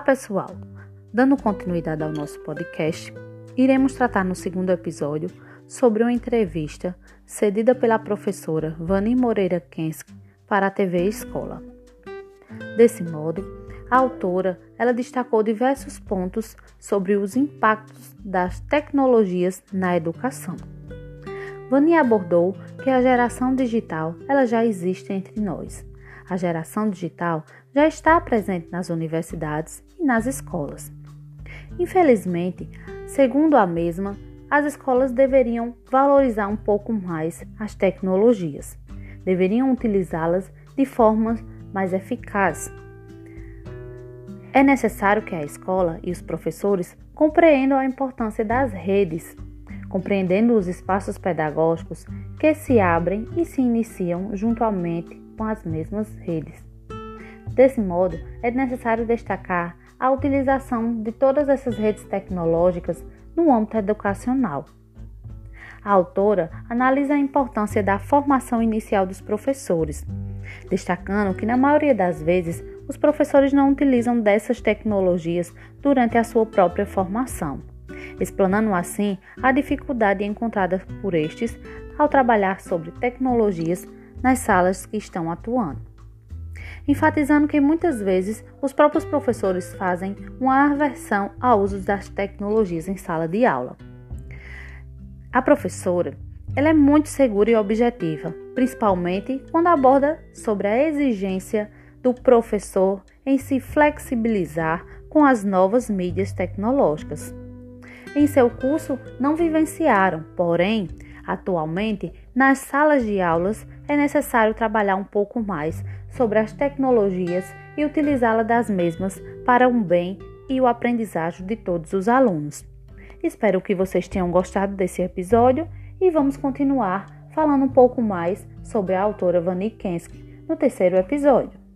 pessoal! Dando continuidade ao nosso podcast, iremos tratar no segundo episódio sobre uma entrevista cedida pela professora Vani Moreira Kensky para a TV Escola. Desse modo, a autora ela destacou diversos pontos sobre os impactos das tecnologias na educação. Vani abordou que a geração digital ela já existe entre nós. A geração digital já está presente nas universidades e nas escolas. Infelizmente, segundo a mesma, as escolas deveriam valorizar um pouco mais as tecnologias, deveriam utilizá-las de forma mais eficaz. É necessário que a escola e os professores compreendam a importância das redes, compreendendo os espaços pedagógicos que se abrem e se iniciam juntamente com as mesmas redes. Desse modo, é necessário destacar a utilização de todas essas redes tecnológicas no âmbito educacional. A autora analisa a importância da formação inicial dos professores, destacando que, na maioria das vezes, os professores não utilizam dessas tecnologias durante a sua própria formação, explanando assim a dificuldade encontrada por estes ao trabalhar sobre tecnologias nas salas que estão atuando enfatizando que muitas vezes os próprios professores fazem uma aversão ao uso das tecnologias em sala de aula. A professora ela é muito segura e objetiva, principalmente quando aborda sobre a exigência do professor em se flexibilizar com as novas mídias tecnológicas. Em seu curso, não vivenciaram, porém, atualmente, nas salas de aulas é necessário trabalhar um pouco mais sobre as tecnologias e utilizá-la das mesmas para um bem e o aprendizagem de todos os alunos. Espero que vocês tenham gostado desse episódio e vamos continuar falando um pouco mais sobre a autora Vani Kensky no terceiro episódio.